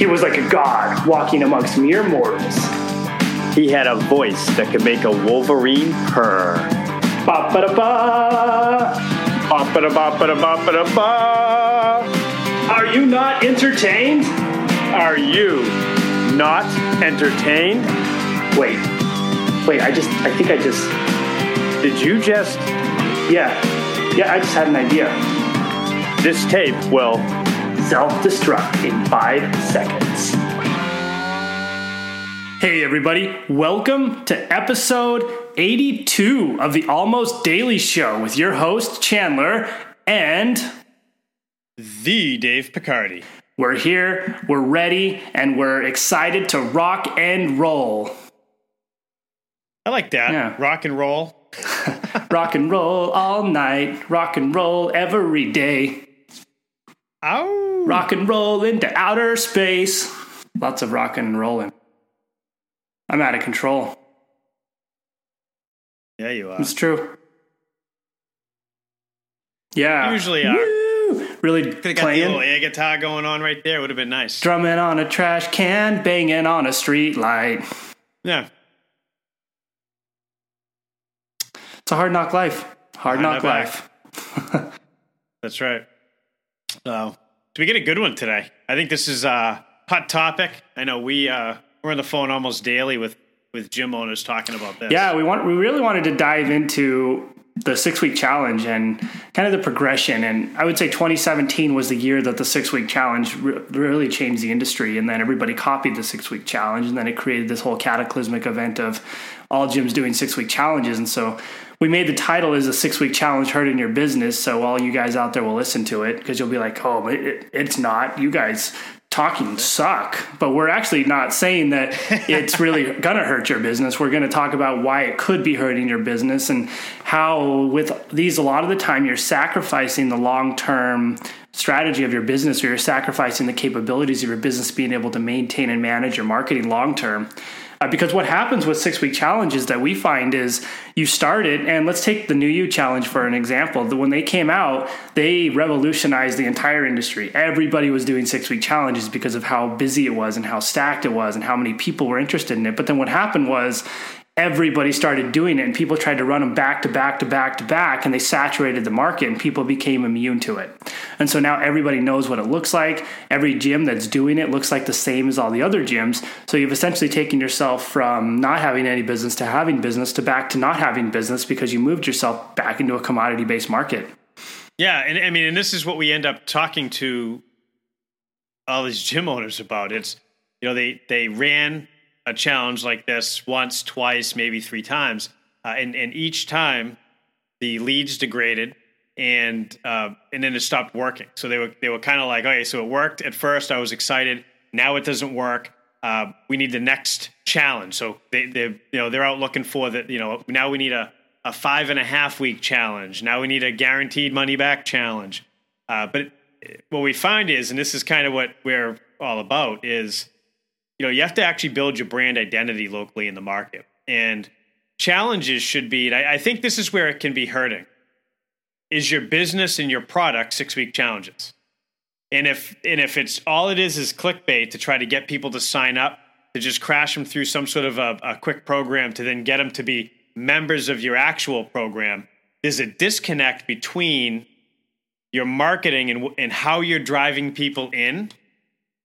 He was like a god walking amongst mere mortals. He had a voice that could make a wolverine purr. Ba ba da ba. Ba-ba-da-ba-ba-da-ba-ba-ba. Are you not entertained? Are you not entertained? Wait, wait. I just. I think I just. Did you just. Yeah, yeah. I just had an idea. This tape will. Self-destruct in five seconds. Hey, everybody. Welcome to episode 82 of the Almost Daily Show with your host, Chandler, and The Dave Picardi. we're here, we're ready, and we're excited to rock and roll. I like that. Yeah. Rock and roll. Rock and roll all night, rock and roll every day, Ow. rock and roll into outer space. Lots of rocking and rolling. I'm out of control. Yeah, you are. It's true. Yeah. Usually are. Woo! Really Could have got the playing, little air guitar going on right there. Would have been nice. drumming on a trash can, banging on a street light. Yeah. It's a hard knock life. Hard, Hard knock knock life. That's right. So, we get a good one today? I think this is a hot topic. I know we uh, we're on the phone almost daily with with gym owners talking about this. Yeah, we want we really wanted to dive into the six week challenge and kind of the progression. And I would say 2017 was the year that the six week challenge re- really changed the industry. And then everybody copied the six week challenge, and then it created this whole cataclysmic event of all gyms doing six week challenges. And so we made the title as a six week challenge hurting your business. So all you guys out there will listen to it because you'll be like, oh, it, it, it's not. You guys talking suck but we're actually not saying that it's really gonna hurt your business we're gonna talk about why it could be hurting your business and how with these a lot of the time you're sacrificing the long-term strategy of your business or you're sacrificing the capabilities of your business being able to maintain and manage your marketing long term uh, because what happens with six week challenges that we find is you start it, and let's take the New You challenge for an example. When they came out, they revolutionized the entire industry. Everybody was doing six week challenges because of how busy it was and how stacked it was and how many people were interested in it. But then what happened was everybody started doing it and people tried to run them back to back to back to back and they saturated the market and people became immune to it. And so now everybody knows what it looks like. Every gym that's doing it looks like the same as all the other gyms. So you've essentially taken yourself from not having any business to having business to back to not having business because you moved yourself back into a commodity based market. Yeah, and I mean, and this is what we end up talking to all these gym owners about. It's you know they they ran a challenge like this once, twice, maybe three times, uh, and and each time the leads degraded and uh, and then it stopped working. So they were they were kind of like, okay, so it worked at first. I was excited. Now it doesn't work. Uh, we need the next challenge. So they they you know they're out looking for that. You know now we need a a five and a half week challenge. Now we need a guaranteed money back challenge. Uh, but what we find is, and this is kind of what we're all about, is you know you have to actually build your brand identity locally in the market, and challenges should be. I, I think this is where it can be hurting. Is your business and your product six week challenges? And if and if it's all it is is clickbait to try to get people to sign up to just crash them through some sort of a, a quick program to then get them to be members of your actual program, there's a disconnect between your marketing and and how you're driving people in,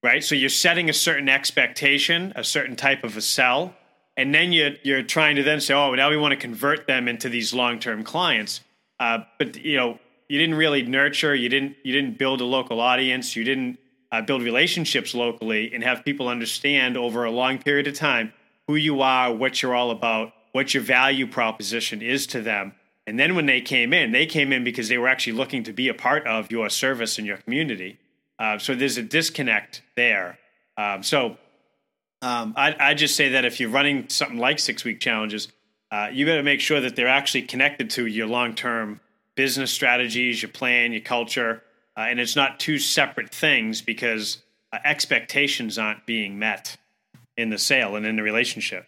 right? So you're setting a certain expectation, a certain type of a sell, and then you're you're trying to then say, oh, now we want to convert them into these long term clients. Uh, but you know, you didn't really nurture, you didn't you didn't build a local audience, you didn't uh, build relationships locally, and have people understand over a long period of time who you are, what you're all about, what your value proposition is to them. And then when they came in, they came in because they were actually looking to be a part of your service and your community. Uh, so there's a disconnect there. Um, so um, I, I just say that if you're running something like six week challenges, uh, you to make sure that they're actually connected to your long term business strategies, your plan, your culture, uh, and it's not two separate things because uh, expectations aren't being met in the sale and in the relationship.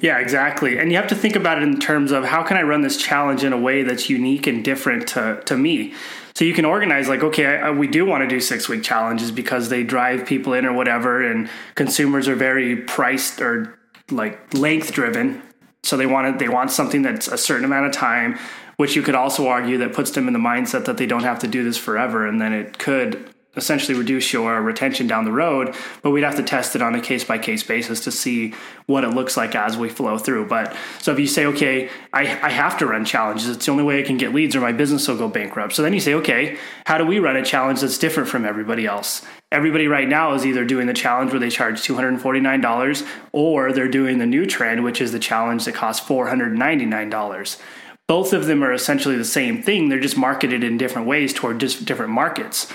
Yeah, exactly. And you have to think about it in terms of how can I run this challenge in a way that's unique and different to, to me. So you can organize like, okay, I, we do want to do six week challenges because they drive people in or whatever, and consumers are very priced or like length driven. So they want they want something that's a certain amount of time, which you could also argue that puts them in the mindset that they don't have to do this forever, and then it could essentially reduce your retention down the road, but we'd have to test it on a case by case basis to see what it looks like as we flow through. But so if you say, okay, I, I have to run challenges, it's the only way I can get leads or my business will go bankrupt. So then you say, okay, how do we run a challenge that's different from everybody else? Everybody right now is either doing the challenge where they charge $249 or they're doing the new trend, which is the challenge that costs $499 both of them are essentially the same thing. They're just marketed in different ways toward just different markets.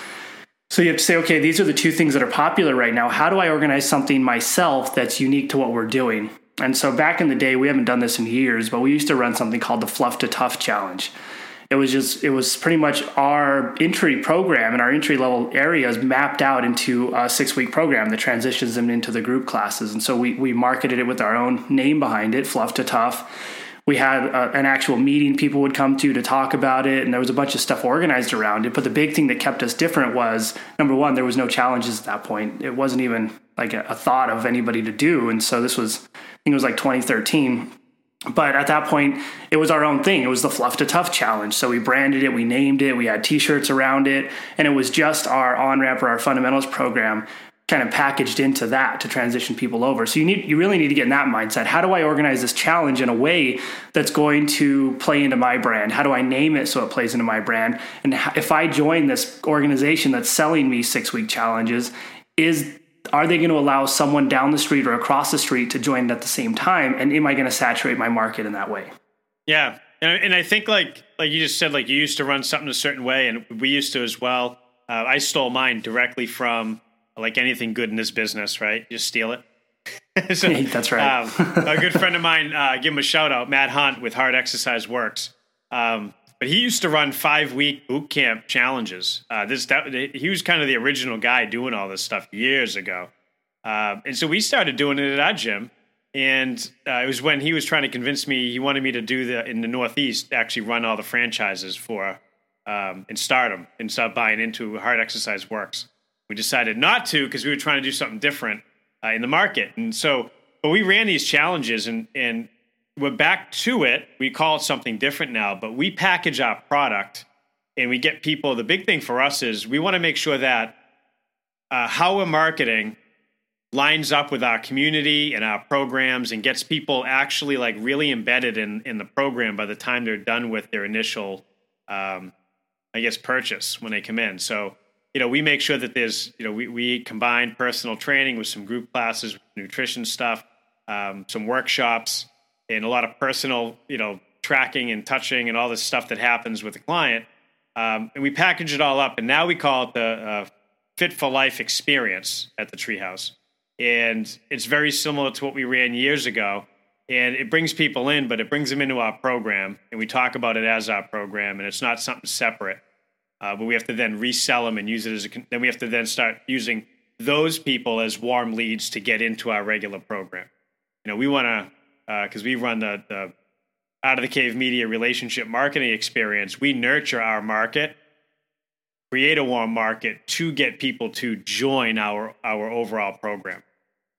So you have to say, okay, these are the two things that are popular right now. How do I organize something myself that's unique to what we're doing? And so back in the day, we haven't done this in years, but we used to run something called the Fluff to Tough Challenge. It was just, it was pretty much our entry program and our entry level areas mapped out into a six week program that transitions them into the group classes. And so we, we marketed it with our own name behind it, Fluff to Tough we had a, uh, an actual meeting people would come to to talk about it and there was a bunch of stuff organized around it but the big thing that kept us different was number one there was no challenges at that point. It wasn't even like a, a thought of anybody to do and so this was i think it was like 2013 but at that point it was our own thing. It was the fluff to tough challenge so we branded it we named it we had t-shirts around it and it was just our on ramp or our fundamentals program kind of packaged into that to transition people over. So you need you really need to get in that mindset. How do I organize this challenge in a way that's going to play into my brand? How do I name it so it plays into my brand? And if I join this organization that's selling me 6-week challenges, is are they going to allow someone down the street or across the street to join at the same time and am I going to saturate my market in that way? Yeah. And I think like like you just said like you used to run something a certain way and we used to as well. Uh, I stole mine directly from like anything good in this business, right? Just steal it. so, That's right. um, a good friend of mine, uh, give him a shout out, Matt Hunt with Hard Exercise Works. Um, but he used to run five week boot camp challenges. Uh, this that, he was kind of the original guy doing all this stuff years ago. Uh, and so we started doing it at our gym. And uh, it was when he was trying to convince me he wanted me to do the in the Northeast actually run all the franchises for um, and start them and start buying into Hard Exercise Works. We decided not to because we were trying to do something different uh, in the market. And so, but we ran these challenges and, and we're back to it. We call it something different now, but we package our product and we get people. The big thing for us is we want to make sure that uh, how we're marketing lines up with our community and our programs and gets people actually like really embedded in, in the program by the time they're done with their initial, um, I guess, purchase when they come in. So you know, we make sure that there's, you know, we, we combine personal training with some group classes, nutrition stuff, um, some workshops, and a lot of personal, you know, tracking and touching and all this stuff that happens with the client. Um, and we package it all up, and now we call it the uh, Fit for Life experience at the Treehouse. And it's very similar to what we ran years ago. And it brings people in, but it brings them into our program, and we talk about it as our program, and it's not something separate uh, but we have to then resell them and use it as a. Then we have to then start using those people as warm leads to get into our regular program. You know, we want to because uh, we run the, the out of the cave media relationship marketing experience. We nurture our market, create a warm market to get people to join our our overall program.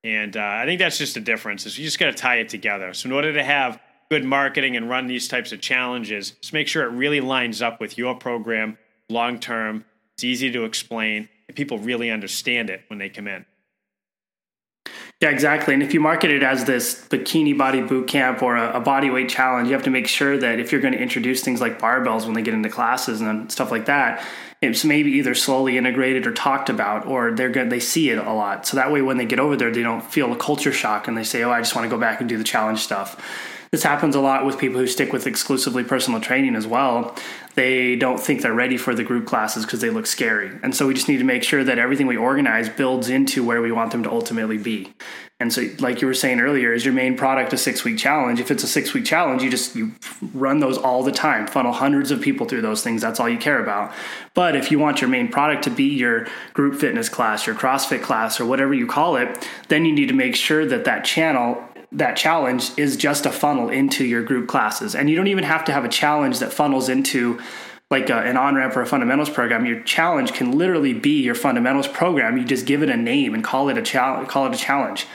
And uh, I think that's just the difference. Is you just got to tie it together. So in order to have good marketing and run these types of challenges, just make sure it really lines up with your program long term. It's easy to explain, and people really understand it when they come in. Yeah, exactly. And if you market it as this bikini body boot camp or a, a, body weight challenge, you have to make sure that if you're going to introduce things like barbells when they get into classes and stuff like that, it's maybe either slowly integrated or talked about, or they're good. They see it a lot, so that way when they get over there, they don't feel a culture shock and they say, "Oh, I just want to go back and do the challenge stuff." This happens a lot with people who stick with exclusively personal training as well. They don't think they're ready for the group classes because they look scary. And so we just need to make sure that everything we organize builds into where we want them to ultimately be. And so, like you were saying earlier, is your main product a six week challenge? If it's a six week challenge, you just you run those all the time, funnel hundreds of people through those things. That's all you care about. But if you want your main product to be your group fitness class, your CrossFit class, or whatever you call it, then you need to make sure that that channel that challenge is just a funnel into your group classes. And you don't even have to have a challenge that funnels into like a, an on ramp or a fundamentals program. Your challenge can literally be your fundamentals program. You just give it a name and call it a challenge. Call it a challenge.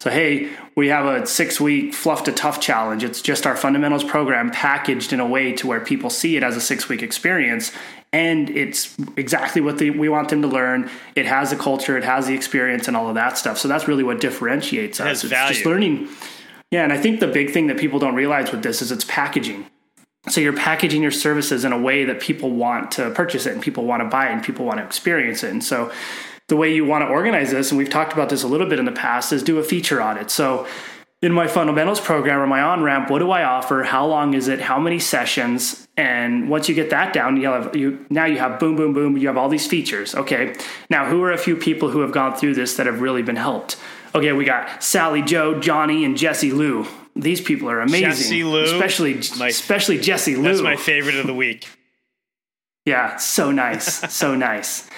So hey, we have a six week fluff to tough challenge. It's just our fundamentals program packaged in a way to where people see it as a six week experience and it's exactly what they, we want them to learn. It has the culture, it has the experience, and all of that stuff. So that's really what differentiates it us. It's value. just learning. Yeah, and I think the big thing that people don't realize with this is it's packaging. So you're packaging your services in a way that people want to purchase it, and people want to buy it, and people want to experience it. And so the way you want to organize this, and we've talked about this a little bit in the past, is do a feature audit. So in my fundamentals program or my on ramp, what do I offer? How long is it? How many sessions? And once you get that down, you have you now you have boom, boom, boom. You have all these features. Okay, now who are a few people who have gone through this that have really been helped? Okay, we got Sally, Joe, Johnny, and Jesse Lou. These people are amazing. Jesse Lou, especially my, especially Jesse Lou. That's my favorite of the week. yeah, so nice, so nice.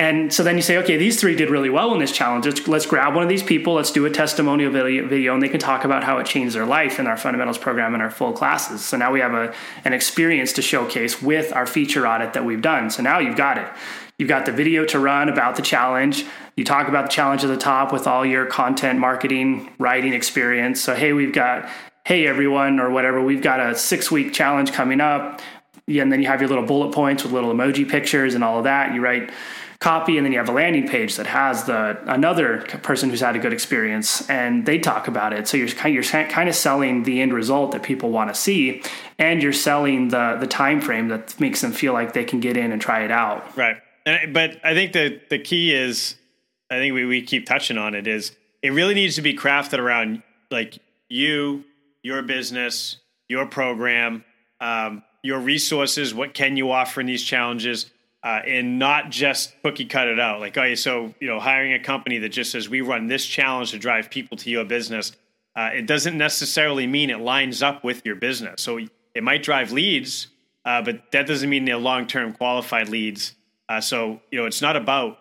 And so then you say, okay, these three did really well in this challenge. Let's, let's grab one of these people. Let's do a testimonial video, video, and they can talk about how it changed their life in our fundamentals program and our full classes. So now we have a, an experience to showcase with our feature audit that we've done. So now you've got it. You've got the video to run about the challenge. You talk about the challenge at the top with all your content, marketing, writing experience. So, hey, we've got, hey, everyone, or whatever, we've got a six week challenge coming up. And then you have your little bullet points with little emoji pictures and all of that. You write, copy and then you have a landing page that has the another person who's had a good experience and they talk about it. So you're kind of, you're kind of selling the end result that people want to see and you're selling the the time frame that makes them feel like they can get in and try it out. Right. And, but i think the the key is i think we, we keep touching on it is it really needs to be crafted around like you your business your program um, your resources what can you offer in these challenges uh, and not just cookie cut it out. Like, okay, so you know, hiring a company that just says we run this challenge to drive people to your business, uh, it doesn't necessarily mean it lines up with your business. So it might drive leads, uh, but that doesn't mean they're long term qualified leads. Uh, so you know, it's not about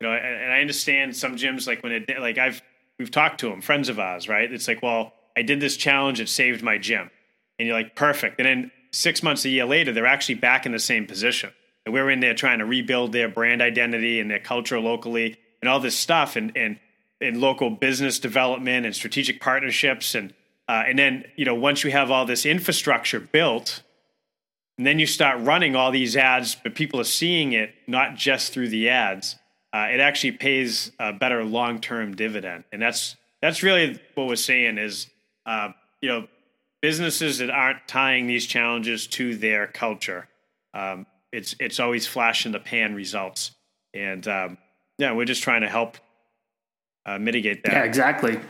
you know, and, and I understand some gyms like when it like I've we've talked to them, friends of ours, right? It's like, well, I did this challenge, it saved my gym, and you're like, perfect, and then six months, a year later, they're actually back in the same position and we're in there trying to rebuild their brand identity and their culture locally and all this stuff and and in local business development and strategic partnerships. And uh, and then you know once you have all this infrastructure built and then you start running all these ads but people are seeing it not just through the ads. Uh, it actually pays a better long-term dividend. And that's that's really what we're saying is uh, you know businesses that aren't tying these challenges to their culture um, it's it's always flash in the pan results, and um, yeah, we're just trying to help uh, mitigate that. Yeah, exactly.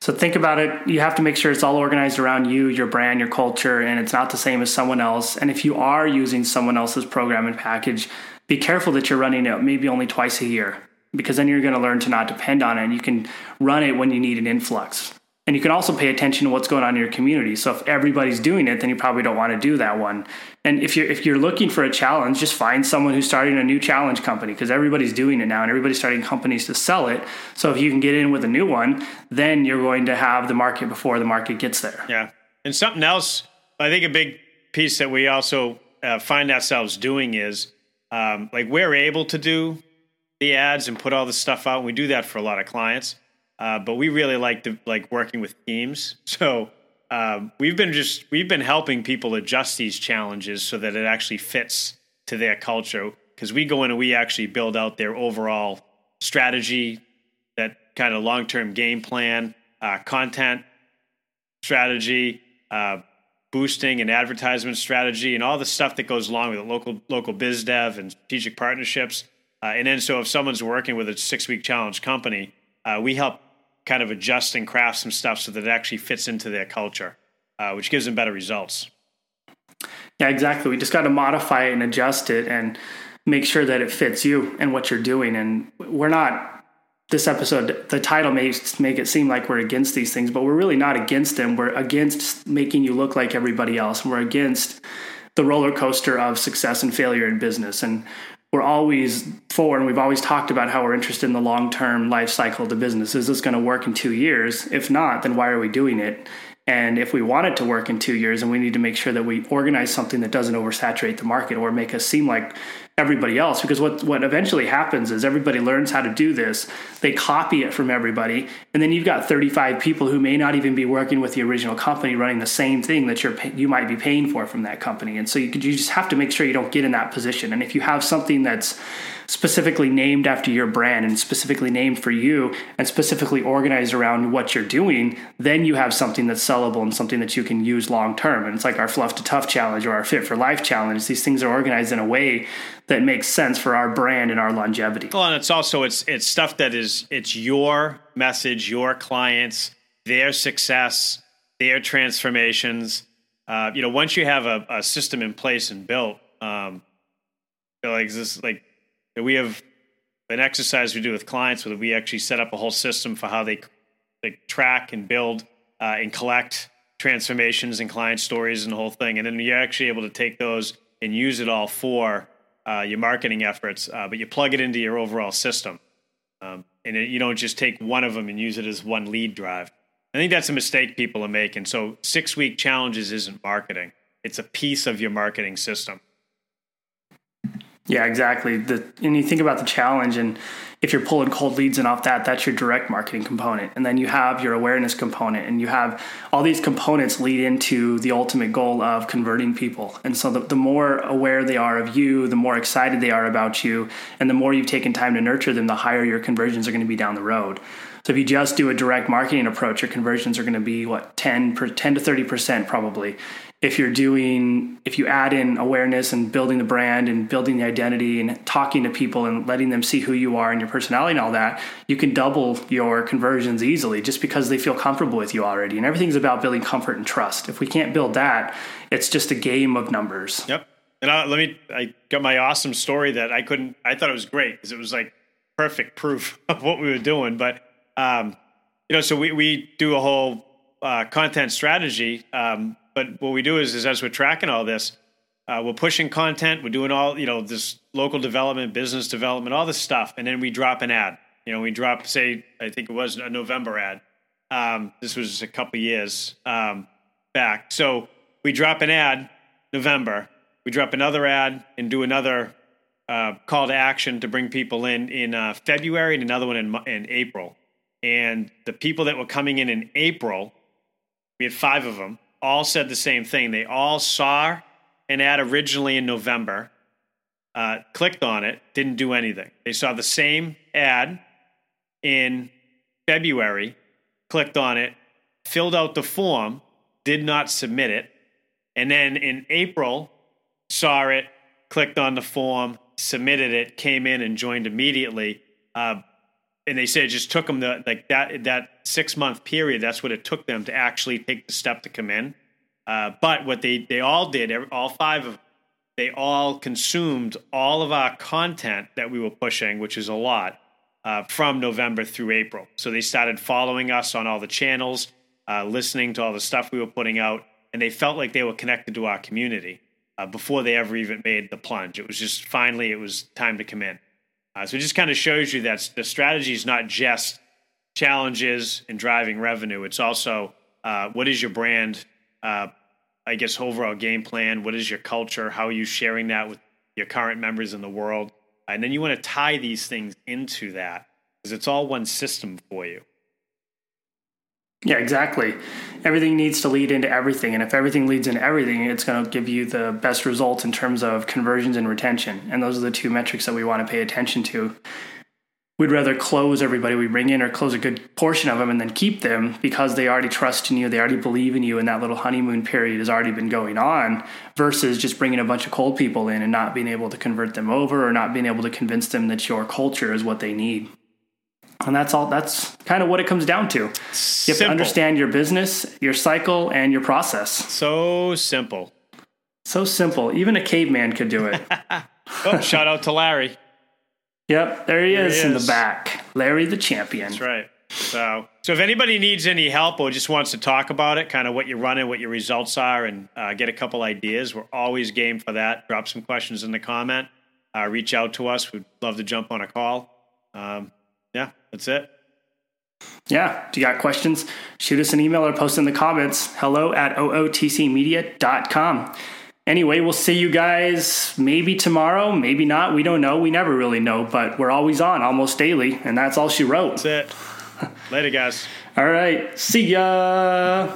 So think about it. You have to make sure it's all organized around you, your brand, your culture, and it's not the same as someone else. And if you are using someone else's program and package, be careful that you're running it maybe only twice a year because then you're going to learn to not depend on it. And you can run it when you need an influx. And you can also pay attention to what's going on in your community. So if everybody's doing it, then you probably don't want to do that one. And if you're if you're looking for a challenge, just find someone who's starting a new challenge company because everybody's doing it now and everybody's starting companies to sell it. So if you can get in with a new one, then you're going to have the market before the market gets there. Yeah. And something else, I think a big piece that we also uh, find ourselves doing is um, like we're able to do the ads and put all the stuff out. And we do that for a lot of clients uh, but we really like to like working with teams. So um, we've been just we've been helping people adjust these challenges so that it actually fits to their culture. Because we go in and we actually build out their overall strategy, that kind of long term game plan, uh, content strategy, uh, boosting and advertisement strategy, and all the stuff that goes along with it, local local biz dev and strategic partnerships. Uh, and then so if someone's working with a six week challenge company, uh, we help kind of adjust and craft some stuff so that it actually fits into their culture, uh, which gives them better results. Yeah, exactly. We just got to modify it and adjust it and make sure that it fits you and what you're doing. And we're not this episode, the title may make it seem like we're against these things, but we're really not against them. We're against making you look like everybody else. And we're against the roller coaster of success and failure in business. And we're always for and we've always talked about how we're interested in the long term life cycle of the business. Is this going to work in two years? If not, then why are we doing it? And if we want it to work in two years, and we need to make sure that we organize something that doesn't oversaturate the market or make us seem like everybody else. Because what, what eventually happens is everybody learns how to do this, they copy it from everybody, and then you've got 35 people who may not even be working with the original company running the same thing that you're you might be paying for from that company. And so you, you just have to make sure you don't get in that position. And if you have something that's specifically named after your brand and specifically named for you and specifically organized around what you're doing, then you have something that's sellable and something that you can use long term. And it's like our Fluff to Tough challenge or our Fit for Life challenge. These things are organized in a way that makes sense for our brand and our longevity. Well, and it's also it's it's stuff that is it's your message, your clients, their success, their transformations. Uh, you know, once you have a, a system in place and built, um, like this, like we have an exercise we do with clients where we actually set up a whole system for how they, they track and build uh, and collect transformations and client stories and the whole thing. And then you're actually able to take those and use it all for uh, your marketing efforts, uh, but you plug it into your overall system. Um, and it, you don't just take one of them and use it as one lead drive. I think that's a mistake people are making. So, six week challenges isn't marketing, it's a piece of your marketing system. Yeah, exactly. The, and you think about the challenge, and if you're pulling cold leads and off that, that's your direct marketing component. And then you have your awareness component, and you have all these components lead into the ultimate goal of converting people. And so the, the more aware they are of you, the more excited they are about you, and the more you've taken time to nurture them, the higher your conversions are going to be down the road. So if you just do a direct marketing approach, your conversions are going to be what 10 per, 10 to 30% probably. If you're doing if you add in awareness and building the brand and building the identity and talking to people and letting them see who you are and your personality and all that you can double your conversions easily just because they feel comfortable with you already. And everything's about building comfort and trust. If we can't build that it's just a game of numbers. Yep. And I, let me i got my awesome story that i couldn't i thought it was great because it was like perfect proof of what we were doing. But um you know so we, we do a whole uh, content strategy um, but what we do is, is as we're tracking all this, uh, we're pushing content, we're doing all you know this local development, business development, all this stuff, and then we drop an ad. You know, we drop say I think it was a November ad. Um, this was a couple years um, back. So we drop an ad November. We drop another ad and do another uh, call to action to bring people in in uh, February and another one in, in April. And the people that were coming in in April, we had five of them all said the same thing. They all saw an ad originally in November, uh, clicked on it, didn't do anything. They saw the same ad in February, clicked on it, filled out the form, did not submit it. And then in April, saw it, clicked on the form, submitted it, came in and joined immediately. Uh, and they said it just took them the like that that six month period. That's what it took them to actually take the step to come in. Uh, but what they they all did, all five of they all consumed all of our content that we were pushing, which is a lot, uh, from November through April. So they started following us on all the channels, uh, listening to all the stuff we were putting out, and they felt like they were connected to our community uh, before they ever even made the plunge. It was just finally it was time to come in. Uh, so it just kind of shows you that the strategy is not just challenges and driving revenue. It's also uh, what is your brand, uh, I guess, overall game plan? What is your culture? How are you sharing that with your current members in the world? And then you want to tie these things into that because it's all one system for you. Yeah, exactly. Everything needs to lead into everything. And if everything leads into everything, it's going to give you the best results in terms of conversions and retention. And those are the two metrics that we want to pay attention to. We'd rather close everybody we bring in or close a good portion of them and then keep them because they already trust in you, they already believe in you, and that little honeymoon period has already been going on versus just bringing a bunch of cold people in and not being able to convert them over or not being able to convince them that your culture is what they need. And that's all. That's kind of what it comes down to. You have simple. to understand your business, your cycle, and your process. So simple. So simple. Even a caveman could do it. oh, shout out to Larry. Yep, there he, there is, he is in the back. Larry the champion. That's right. So, so if anybody needs any help or just wants to talk about it, kind of what you're running, what your results are, and uh, get a couple ideas, we're always game for that. Drop some questions in the comment. uh, reach out to us. We'd love to jump on a call. Um, yeah, that's it. Yeah. If you got questions, shoot us an email or post in the comments. Hello at ootcmedia.com. Anyway, we'll see you guys maybe tomorrow, maybe not. We don't know. We never really know, but we're always on almost daily, and that's all she wrote. That's it. Later, guys. All right. See ya.